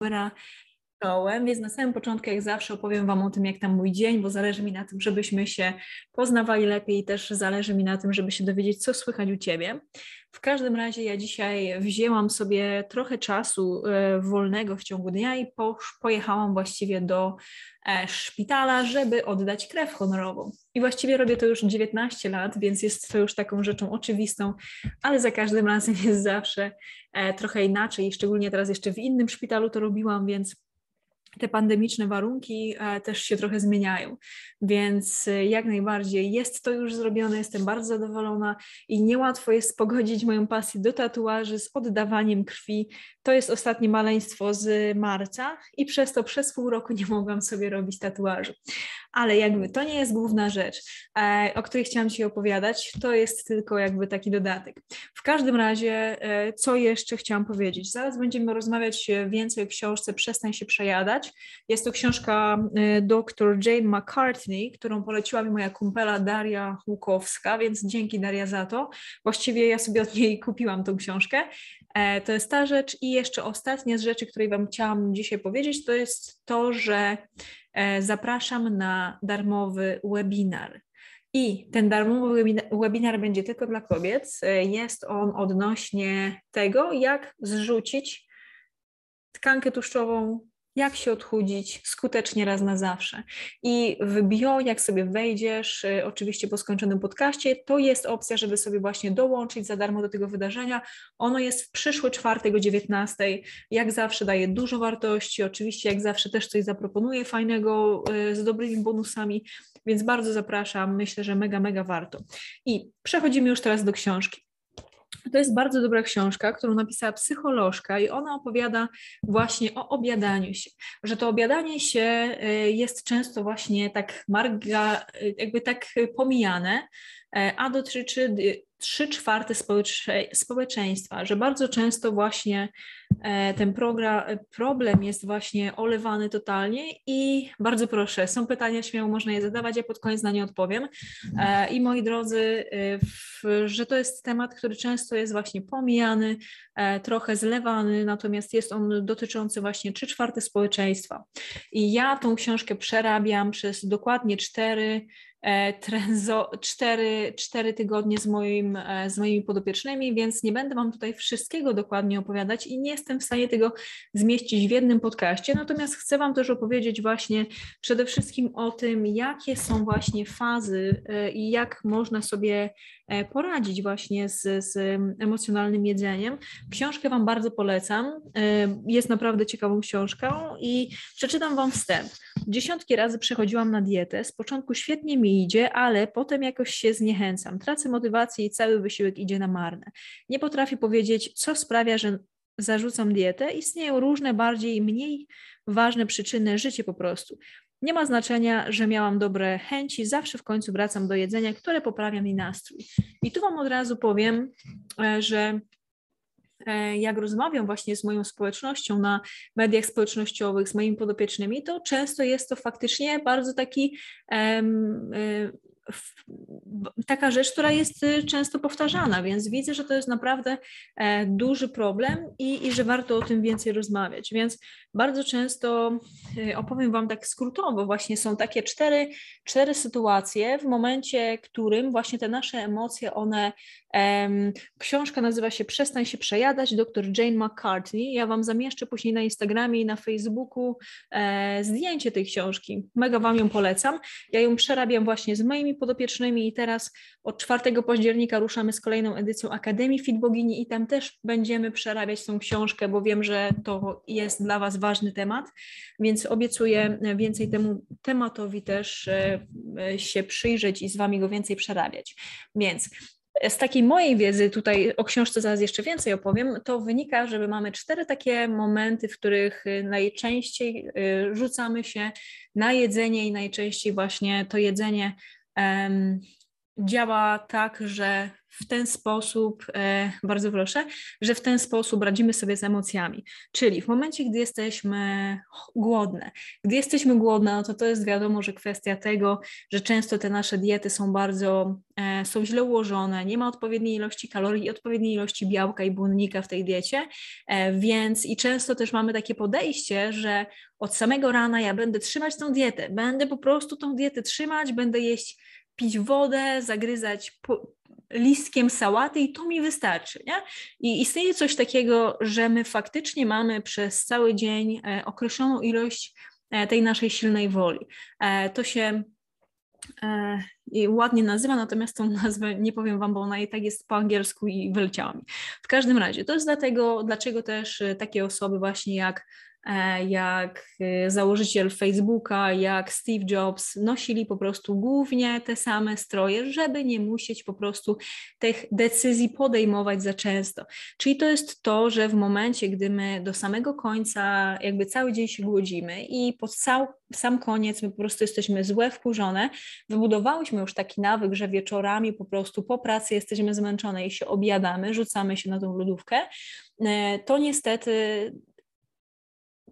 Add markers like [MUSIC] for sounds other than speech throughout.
Dobra, szkołę, więc na samym początku, jak zawsze, opowiem Wam o tym, jak tam mój dzień, bo zależy mi na tym, żebyśmy się poznawali lepiej i też zależy mi na tym, żeby się dowiedzieć, co słychać u Ciebie. W każdym razie ja dzisiaj wzięłam sobie trochę czasu e, wolnego w ciągu dnia i pojechałam właściwie do e, szpitala, żeby oddać krew honorową. I właściwie robię to już 19 lat, więc jest to już taką rzeczą oczywistą, ale za każdym razem jest zawsze e, trochę inaczej, szczególnie teraz jeszcze w innym szpitalu to robiłam, więc te pandemiczne warunki e, też się trochę zmieniają. Więc e, jak najbardziej jest to już zrobione, jestem bardzo zadowolona i niełatwo jest pogodzić moją pasję do tatuaży z oddawaniem krwi. To jest ostatnie maleństwo z marca i przez to przez pół roku nie mogłam sobie robić tatuażu ale jakby to nie jest główna rzecz, e, o której chciałam Ci opowiadać, to jest tylko jakby taki dodatek. W każdym razie, e, co jeszcze chciałam powiedzieć? Zaraz będziemy rozmawiać więcej o książce Przestań się przejadać. Jest to książka e, dr Jane McCartney, którą poleciła mi moja kumpela Daria Łukowska, więc dzięki Daria za to. Właściwie ja sobie od niej kupiłam tą książkę. To jest ta rzecz i jeszcze ostatnia z rzeczy, której Wam chciałam dzisiaj powiedzieć, to jest to, że E, zapraszam na darmowy webinar. I ten darmowy webinar będzie tylko dla kobiet. E, jest on odnośnie tego, jak zrzucić tkankę tłuszczową jak się odchudzić skutecznie raz na zawsze. I w bio, jak sobie wejdziesz, y, oczywiście po skończonym podcaście, to jest opcja, żeby sobie właśnie dołączyć za darmo do tego wydarzenia. Ono jest w przyszły czwartek o 19. Jak zawsze daje dużo wartości, oczywiście jak zawsze też coś zaproponuje fajnego y, z dobrymi bonusami, więc bardzo zapraszam. Myślę, że mega, mega warto. I przechodzimy już teraz do książki. To jest bardzo dobra książka, którą napisała psycholożka i ona opowiada właśnie o obiadaniu się, że to obiadanie się y, jest często właśnie tak marga, y, jakby tak pomijane, e, a dotyczy trzy czwarte społeczeństwa, że bardzo często właśnie ten program, problem jest właśnie olewany totalnie i bardzo proszę, są pytania, śmiało można je zadawać, ja pod koniec na nie odpowiem. E, I moi drodzy, e, że to jest temat, który często jest właśnie pomijany, trochę zlewany, natomiast jest on dotyczący właśnie trzy czwarte społeczeństwa. I ja tą książkę przerabiam przez dokładnie cztery E, trenzo, cztery, cztery tygodnie z, moim, e, z moimi podopiecznymi, więc nie będę Wam tutaj wszystkiego dokładnie opowiadać i nie jestem w stanie tego zmieścić w jednym podcaście, natomiast chcę Wam też opowiedzieć właśnie przede wszystkim o tym, jakie są właśnie fazy e, i jak można sobie poradzić właśnie z, z emocjonalnym jedzeniem. Książkę Wam bardzo polecam, jest naprawdę ciekawą książką i przeczytam Wam wstęp. Dziesiątki razy przechodziłam na dietę. Z początku świetnie mi idzie, ale potem jakoś się zniechęcam. Tracę motywację i cały wysiłek idzie na marne. Nie potrafię powiedzieć, co sprawia, że zarzucam dietę. Istnieją różne, bardziej i mniej ważne przyczyny, życie po prostu. Nie ma znaczenia, że miałam dobre chęci, zawsze w końcu wracam do jedzenia, które poprawia mi nastrój. I tu Wam od razu powiem, e, że e, jak rozmawiam właśnie z moją społecznością na mediach społecznościowych, z moimi podopiecznymi, to często jest to faktycznie bardzo taki um, taka rzecz, która jest y, często powtarzana, więc widzę, że to jest naprawdę e, duży problem i, i że warto o tym więcej rozmawiać. Więc bardzo często y, opowiem Wam tak skrótowo, właśnie są takie cztery, cztery sytuacje, w momencie którym właśnie te nasze emocje, one Książka nazywa się Przestań się przejadać, dr Jane McCartney. Ja Wam zamieszczę później na Instagramie i na Facebooku e, zdjęcie tej książki. Mega Wam ją polecam. Ja ją przerabiam właśnie z moimi podopiecznymi i teraz od 4 października ruszamy z kolejną edycją Akademii Fit Bogini i tam też będziemy przerabiać tą książkę, bo wiem, że to jest dla Was ważny temat, więc obiecuję więcej temu tematowi też e, e, się przyjrzeć i z Wami go więcej przerabiać. Więc z takiej mojej wiedzy, tutaj o książce zaraz jeszcze więcej opowiem, to wynika, że mamy cztery takie momenty, w których y, najczęściej rzucamy się na jedzenie i najczęściej właśnie to jedzenie um, działa tak, że w ten sposób, e, bardzo proszę, że w ten sposób radzimy sobie z emocjami. Czyli w momencie, gdy jesteśmy głodne, gdy jesteśmy głodne, no to to jest wiadomo, że kwestia tego, że często te nasze diety są bardzo, e, są źle ułożone, nie ma odpowiedniej ilości kalorii i odpowiedniej ilości białka i błonnika w tej diecie, e, więc i często też mamy takie podejście, że od samego rana ja będę trzymać tą dietę, będę po prostu tą dietę trzymać, będę jeść pić wodę, zagryzać listkiem sałaty i to mi wystarczy. Nie? I istnieje coś takiego, że my faktycznie mamy przez cały dzień e, określoną ilość e, tej naszej silnej woli. E, to się ładnie nazywa, natomiast tą nazwę nie powiem Wam, bo ona i tak jest po angielsku i wyleciała mi. W każdym razie, to jest dlatego, dlaczego też takie osoby właśnie jak jak e, założyciel Facebooka, jak Steve Jobs nosili po prostu głównie te same stroje, żeby nie musieć po prostu tych decyzji podejmować za często. Czyli to jest to, że w momencie, gdy my do samego końca jakby cały dzień się głodzimy i pod cał, sam koniec my po prostu jesteśmy złe, wkurzone, wybudowałyśmy już taki nawyk, że wieczorami po prostu po pracy jesteśmy zmęczone i się objadamy, rzucamy się na tą lodówkę, e, to niestety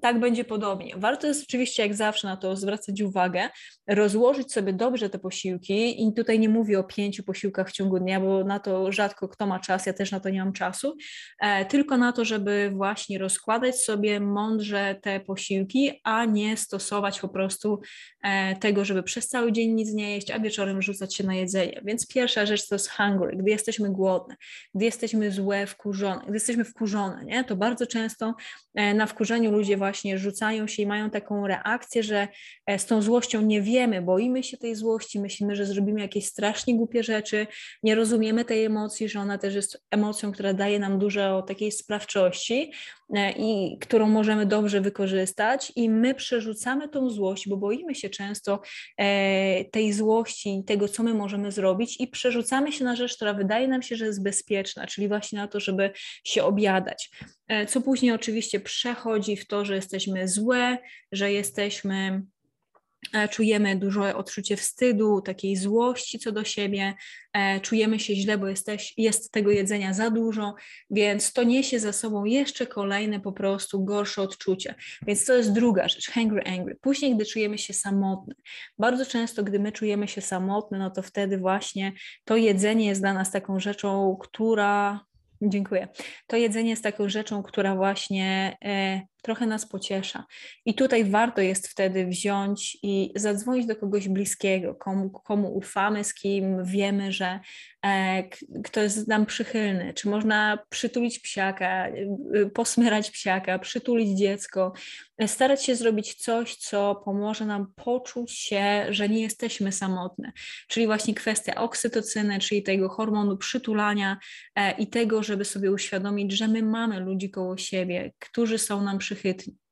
tak będzie podobnie. Warto jest oczywiście, jak zawsze, na to zwracać uwagę, rozłożyć sobie dobrze te posiłki i tutaj nie mówię o pięciu posiłkach w ciągu dnia, bo na to rzadko kto ma czas, ja też na to nie mam czasu, e, tylko na to, żeby właśnie rozkładać sobie mądrze te posiłki, a nie stosować po prostu e, tego, żeby przez cały dzień nic nie jeść, a wieczorem rzucać się na jedzenie. Więc pierwsza rzecz to jest hungry, gdy jesteśmy głodne, gdy jesteśmy złe, wkurzone, gdy jesteśmy wkurzone, nie? to bardzo często e, na wkurzeniu ludzie właśnie rzucają się i mają taką reakcję, że e, z tą złością nie wiemy, boimy się tej złości, myślimy, że zrobimy jakieś strasznie głupie rzeczy, nie rozumiemy tej emocji, że ona też jest emocją, która daje nam dużo takiej sprawczości i którą możemy dobrze wykorzystać i my przerzucamy tą złość, bo boimy się często e, tej złości tego, co my możemy zrobić i przerzucamy się na rzecz, która wydaje nam się, że jest bezpieczna, czyli właśnie na to, żeby się objadać. Co później oczywiście przechodzi w to, że jesteśmy złe, że jesteśmy e, czujemy duże odczucie wstydu, takiej złości co do siebie, e, czujemy się źle, bo jesteś, jest tego jedzenia za dużo, więc to niesie za sobą jeszcze kolejne po prostu gorsze odczucie. Więc to jest druga rzecz, hungry, angry. Później, gdy czujemy się samotne. Bardzo często, gdy my czujemy się samotne, no to wtedy właśnie to jedzenie jest dla nas taką rzeczą, która Dziękuję. To jedzenie jest taką rzeczą, która właśnie e, trochę nas pociesza. I tutaj warto jest wtedy wziąć i zadzwonić do kogoś bliskiego, komu, komu ufamy, z kim wiemy, że e, kto jest nam przychylny. Czy można przytulić psiaka, y, posmyrać psiaka, przytulić dziecko, starać się zrobić coś, co pomoże nam poczuć się, że nie jesteśmy samotne. Czyli właśnie kwestia oksytocyny, czyli tego hormonu przytulania e, i tego, żeby sobie uświadomić, że my mamy ludzi koło siebie, którzy są nam przychylni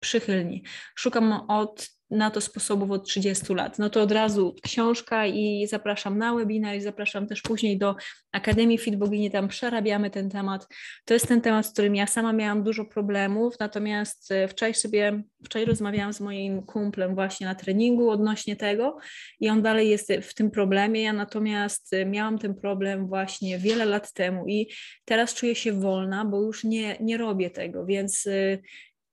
przychylni. Szukam od na to sposobów od 30 lat. No to od razu książka i zapraszam na webinar i zapraszam też później do Akademii Fit Bogini, tam przerabiamy ten temat. To jest ten temat, z którym ja sama miałam dużo problemów, natomiast e, wczoraj sobie, wczoraj rozmawiałam z moim kumplem właśnie na treningu odnośnie tego i on dalej jest w tym problemie, ja natomiast e, miałam ten problem właśnie wiele lat temu i teraz czuję się wolna, bo już nie, nie robię tego, więc e,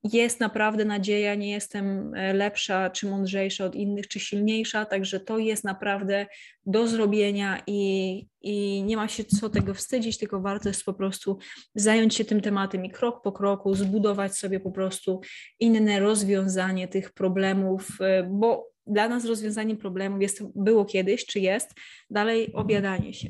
jest naprawdę nadzieja, nie jestem e, lepsza czy mądrzejsza od innych, czy silniejsza, także to jest naprawdę do zrobienia i, i nie ma się co tego wstydzić, tylko warto jest po prostu zająć się tym tematem i krok po kroku zbudować sobie po prostu inne rozwiązanie tych problemów, e, bo dla nas rozwiązaniem problemów jest, było kiedyś, czy jest, dalej obiadanie się.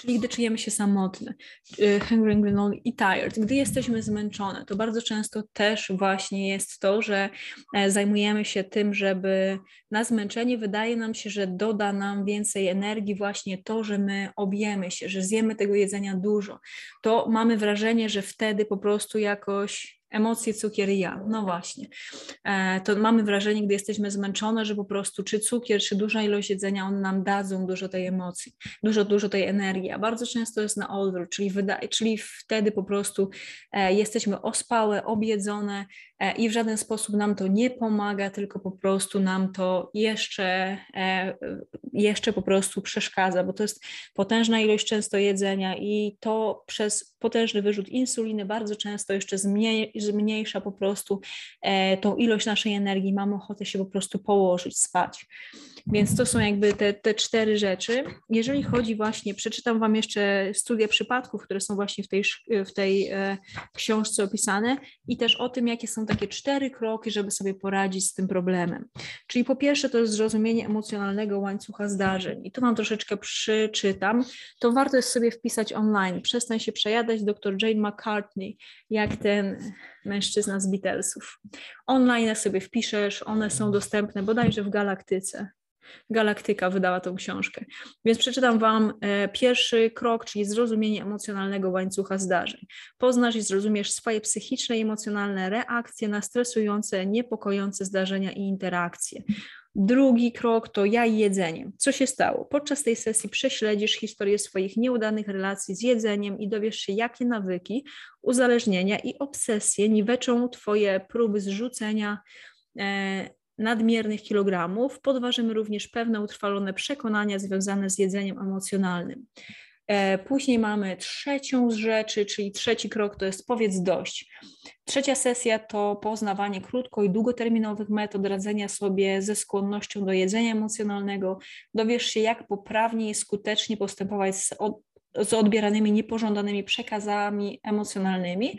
Czyli gdy czujemy się samotne, y, hungry, lonely i tired, gdy jesteśmy zmęczone, to bardzo często też właśnie jest to, że e, zajmujemy się tym, żeby na zmęczenie wydaje nam się, że doda nam więcej energii właśnie to, że my objemy się, że zjemy tego jedzenia dużo. To mamy wrażenie, że wtedy po prostu jakoś Emocje, cukier i ja. No właśnie. E, to mamy wrażenie, gdy jesteśmy zmęczone, że po prostu czy cukier, czy duża ilość jedzenia, one nam dadzą dużo tej emocji, dużo, dużo tej energii. A bardzo często jest na odwrót, czyli, czyli wtedy po prostu e, jesteśmy ospałe, objedzone, i w żaden sposób nam to nie pomaga, tylko po prostu nam to jeszcze, e, jeszcze po prostu przeszkadza, bo to jest potężna ilość często jedzenia i to przez potężny wyrzut insuliny bardzo często jeszcze zmniejsza po prostu e, tą ilość naszej energii, mamy ochotę się po prostu położyć, spać. Więc to są jakby te, te cztery rzeczy. Jeżeli chodzi właśnie, przeczytam Wam jeszcze studia przypadków, które są właśnie w tej, w tej książce opisane i też o tym, jakie są takie cztery kroki, żeby sobie poradzić z tym problemem. Czyli po pierwsze to jest zrozumienie emocjonalnego łańcucha zdarzeń. I tu mam troszeczkę przyczytam. To warto jest sobie wpisać online. Przestań się przejadać, dr Jane McCartney, jak ten mężczyzna z Beatlesów. Online sobie wpiszesz, one są dostępne bodajże w Galaktyce. Galaktyka wydała tą książkę. Więc przeczytam Wam e, pierwszy krok, czyli zrozumienie emocjonalnego łańcucha zdarzeń. Poznasz i zrozumiesz swoje psychiczne i emocjonalne reakcje na stresujące, niepokojące zdarzenia i interakcje. Drugi krok to ja i jedzenie. Co się stało? Podczas tej sesji prześledzisz historię swoich nieudanych relacji z jedzeniem i dowiesz się, jakie nawyki, uzależnienia i obsesje niweczą Twoje próby zrzucenia e, nadmiernych kilogramów, podważymy również pewne utrwalone przekonania związane z jedzeniem emocjonalnym. E, później mamy trzecią z rzeczy, czyli trzeci krok to jest powiedz dość. Trzecia sesja to poznawanie krótko i długoterminowych metod radzenia sobie ze skłonnością do jedzenia emocjonalnego. Dowiesz się, jak poprawnie i skutecznie postępować z, z odbieranymi niepożądanymi przekazami emocjonalnymi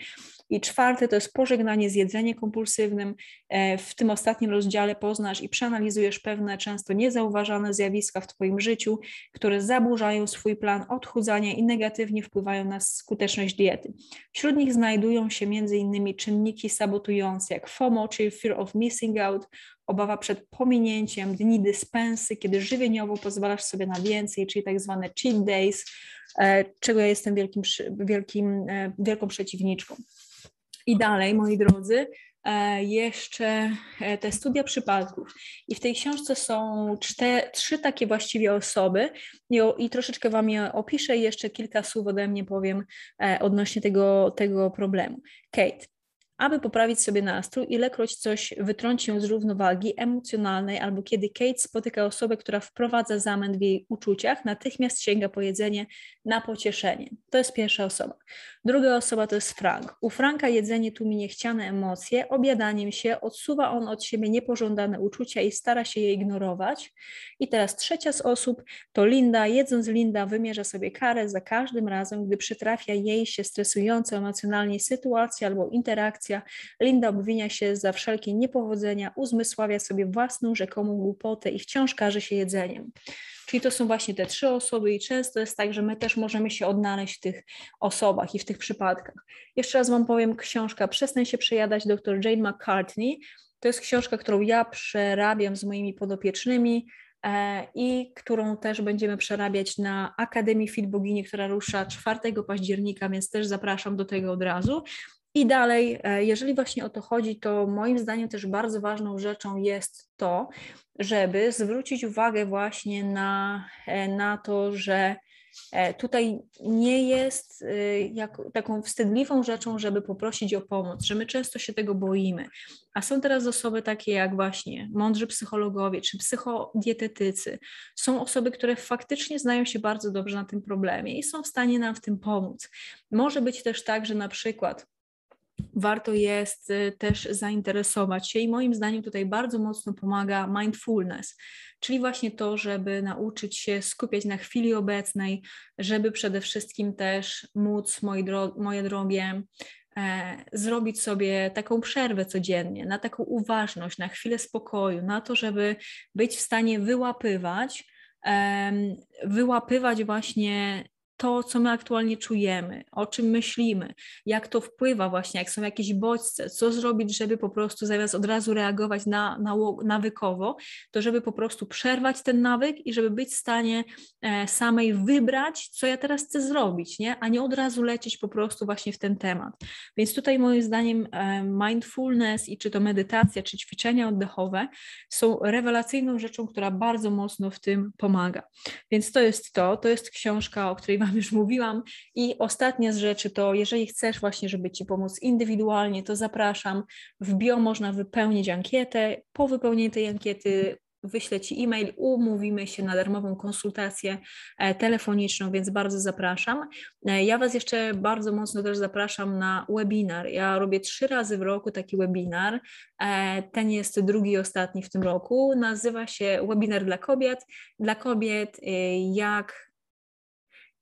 i czwarte to jest pożegnanie z jedzeniem kompulsywnym. E, w tym ostatnim rozdziale poznasz i przeanalizujesz pewne często niezauważane zjawiska w Twoim życiu, które zaburzają swój plan odchudzania i negatywnie wpływają na skuteczność diety. Wśród nich znajdują się m.in. czynniki sabotujące jak FOMO, czyli Fear of Missing Out, obawa przed pominięciem, dni dyspensy, kiedy żywieniowo pozwalasz sobie na więcej, czyli tak zwane cheat days, e, czego ja jestem wielkim, wielkim, e, wielką przeciwniczką. I dalej, moi drodzy, e, jeszcze te studia przypadków. I w tej książce są cztery, trzy takie właściwie osoby i, i troszeczkę Wam je opiszę i jeszcze kilka słów ode mnie powiem odnośnie tego, tego problemu. Kate, aby poprawić sobie nastrój, ilekroć coś wytrąci ją z równowagi emocjonalnej, albo kiedy Kate spotyka osobę, która wprowadza zamęt w jej uczuciach, natychmiast sięga po jedzenie na pocieszenie. To jest pierwsza osoba. Druga osoba to jest Frank. U Franka jedzenie tłumi niechciane emocje, obiadaniem się odsuwa on od siebie niepożądane uczucia i stara się je ignorować. I teraz trzecia z osób to Linda. Jedząc Linda wymierza sobie karę za każdym razem, gdy przytrafia jej się stresująca emocjonalnie sytuacja albo interakcja. Linda obwinia się za wszelkie niepowodzenia, uzmysławia sobie własną rzekomą głupotę i wciąż każe się jedzeniem. Czyli to są właśnie te trzy osoby i często jest tak, że my też możemy się odnaleźć w tych osobach i w tych przypadkach. Jeszcze raz Wam powiem, książka Przestań się przejadać dr Jane McCartney. To jest książka, którą ja przerabiam z moimi podopiecznymi e, i którą też będziemy przerabiać na Akademii Fit Bogini, która rusza 4 października, więc też zapraszam do tego od razu. I dalej, e, jeżeli właśnie o to chodzi, to moim zdaniem też bardzo ważną rzeczą jest to, żeby zwrócić uwagę właśnie na, e, na to, że E, tutaj nie jest jak, taką wstydliwą rzeczą, żeby poprosić o pomoc, że my często się tego boimy. A są teraz osoby takie jak właśnie mądrzy psychologowie czy psychodietetycy. Są osoby, które faktycznie znają się bardzo dobrze na tym problemie i są w stanie nam w tym pomóc. Może być też tak, że na przykład warto jest y, też zainteresować się i moim zdaniem tutaj bardzo mocno pomaga mindfulness, czyli właśnie to, żeby nauczyć się skupiać na chwili obecnej, żeby przede wszystkim też móc, moi dro moje drogie, e, zrobić sobie taką przerwę codziennie, na taką uważność, na chwilę spokoju, na to, żeby być w stanie wyłapywać, wyłapywać właśnie to, co my aktualnie czujemy, o czym myślimy, jak to wpływa właśnie, jak są jakieś bodźce, co zrobić, żeby po prostu zamiast od razu reagować na, na, nawykowo, to żeby po prostu przerwać ten nawyk i żeby być w stanie e, samej wybrać, co ja teraz chcę zrobić, nie? a nie od razu lecieć po prostu właśnie w ten temat. Więc tutaj moim zdaniem e, mindfulness i czy to medytacja, czy ćwiczenia oddechowe są rewelacyjną rzeczą, która bardzo mocno w tym pomaga. Więc to jest to, to jest książka, o której Wam już mówiłam. I ostatnia z rzeczy to, jeżeli chcesz właśnie, żeby Ci pomóc indywidualnie, to zapraszam. W bio można wypełnić ankietę. Po wypełnieniu tej ankiety wyślę Ci e-mail, umówimy się na darmową konsultację e, telefoniczną, więc bardzo zapraszam. E, ja Was jeszcze bardzo mocno też zapraszam na webinar. Ja robię trzy razy w roku taki webinar. E, ten jest drugi i ostatni w tym roku. Nazywa się Webinar dla kobiet. Dla kobiet, jak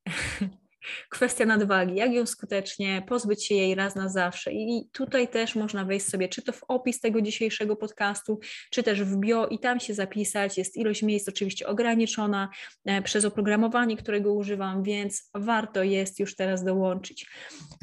[LAUGHS] kwestia nadwagi, jak ją skutecznie pozbyć się jej raz na zawsze. I tutaj też można wejść sobie, czy to w opis tego dzisiejszego podcastu, czy też w bio i tam się zapisać. Jest ilość miejsc oczywiście ograniczona e, przez oprogramowanie, którego używam, więc warto jest już teraz dołączyć.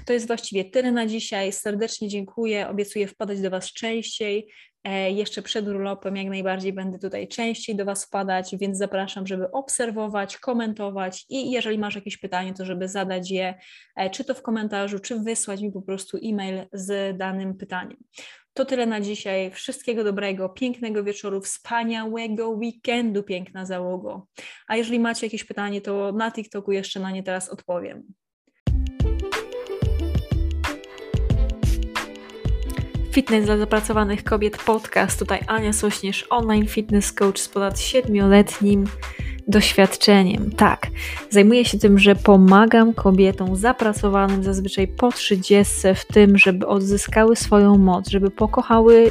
To jest właściwie tyle na dzisiaj. Serdecznie dziękuję. Obiecuję wpadać do Was częściej. E, jeszcze przed urlopem jak najbardziej będę tutaj częściej do Was wpadać, więc zapraszam, żeby obserwować, komentować i jeżeli masz jakieś pytanie, to żeby zadać je, e, czy to w komentarzu, czy wysłać mi po prostu e-mail z danym pytaniem. To tyle na dzisiaj. Wszystkiego dobrego, pięknego wieczoru, wspaniałego weekendu, piękna załogo. A jeżeli macie jakieś pytanie, to na TikToku jeszcze na nie teraz odpowiem. Fitness dla zapracowanych kobiet podcast. Tutaj Ania Sośnierz, online fitness coach z ponad 7-letnim doświadczeniem. Tak, zajmuję się tym, że pomagam kobietom zapracowanym zazwyczaj po 30 w tym, żeby odzyskały swoją moc, żeby pokochały